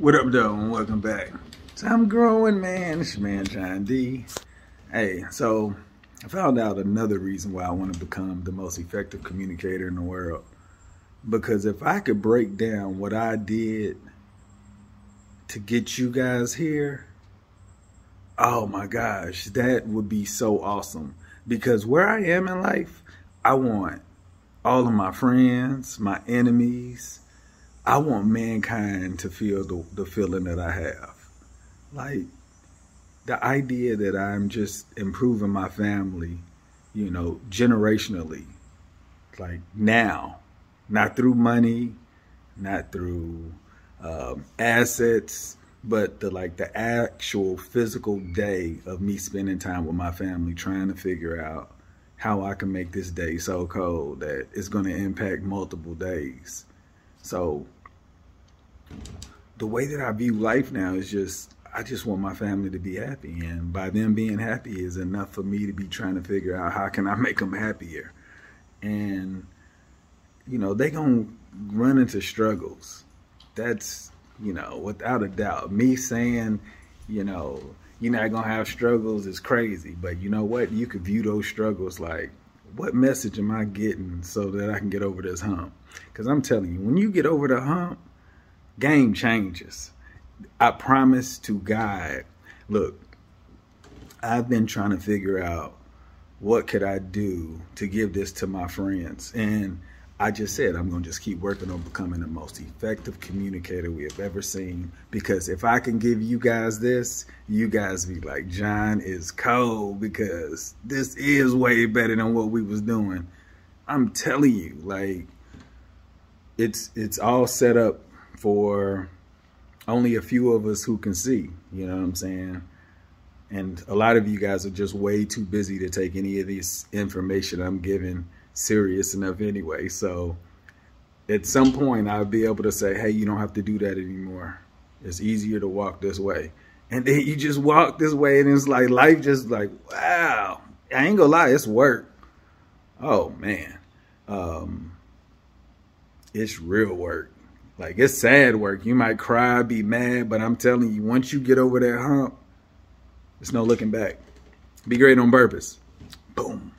What up, though, and welcome back. So I'm growing, man. It's your man, John D. Hey, so I found out another reason why I want to become the most effective communicator in the world. Because if I could break down what I did to get you guys here, oh my gosh, that would be so awesome. Because where I am in life, I want all of my friends, my enemies, I want mankind to feel the, the feeling that I have. Like the idea that I'm just improving my family, you know, generationally, like now, not through money, not through um, assets, but the like the actual physical day of me spending time with my family, trying to figure out how I can make this day so cold that it's going to impact multiple days. So the way that I view life now is just I just want my family to be happy, and by them being happy is enough for me to be trying to figure out how can I make them happier. And you know they gonna run into struggles. That's you know without a doubt. Me saying you know you're not gonna have struggles is crazy, but you know what? You could view those struggles like what message am I getting so that I can get over this hump? Because I'm telling you, when you get over the hump game changes. I promise to God, look, I've been trying to figure out what could I do to give this to my friends. And I just said I'm going to just keep working on becoming the most effective communicator we have ever seen. Because if I can give you guys this, you guys be like, John is cold because this is way better than what we was doing. I'm telling you, like, it's it's all set up for only a few of us who can see. You know what I'm saying? And a lot of you guys are just way too busy to take any of this information I'm giving serious enough anyway. So at some point, I'll be able to say, hey, you don't have to do that anymore. It's easier to walk this way. And then you just walk this way, and it's like life just like, wow. I ain't gonna lie, it's work. Oh, man. Um, it's real work. Like it's sad work. You might cry, be mad, but I'm telling you, once you get over that hump, there's no looking back. Be great on purpose. Boom.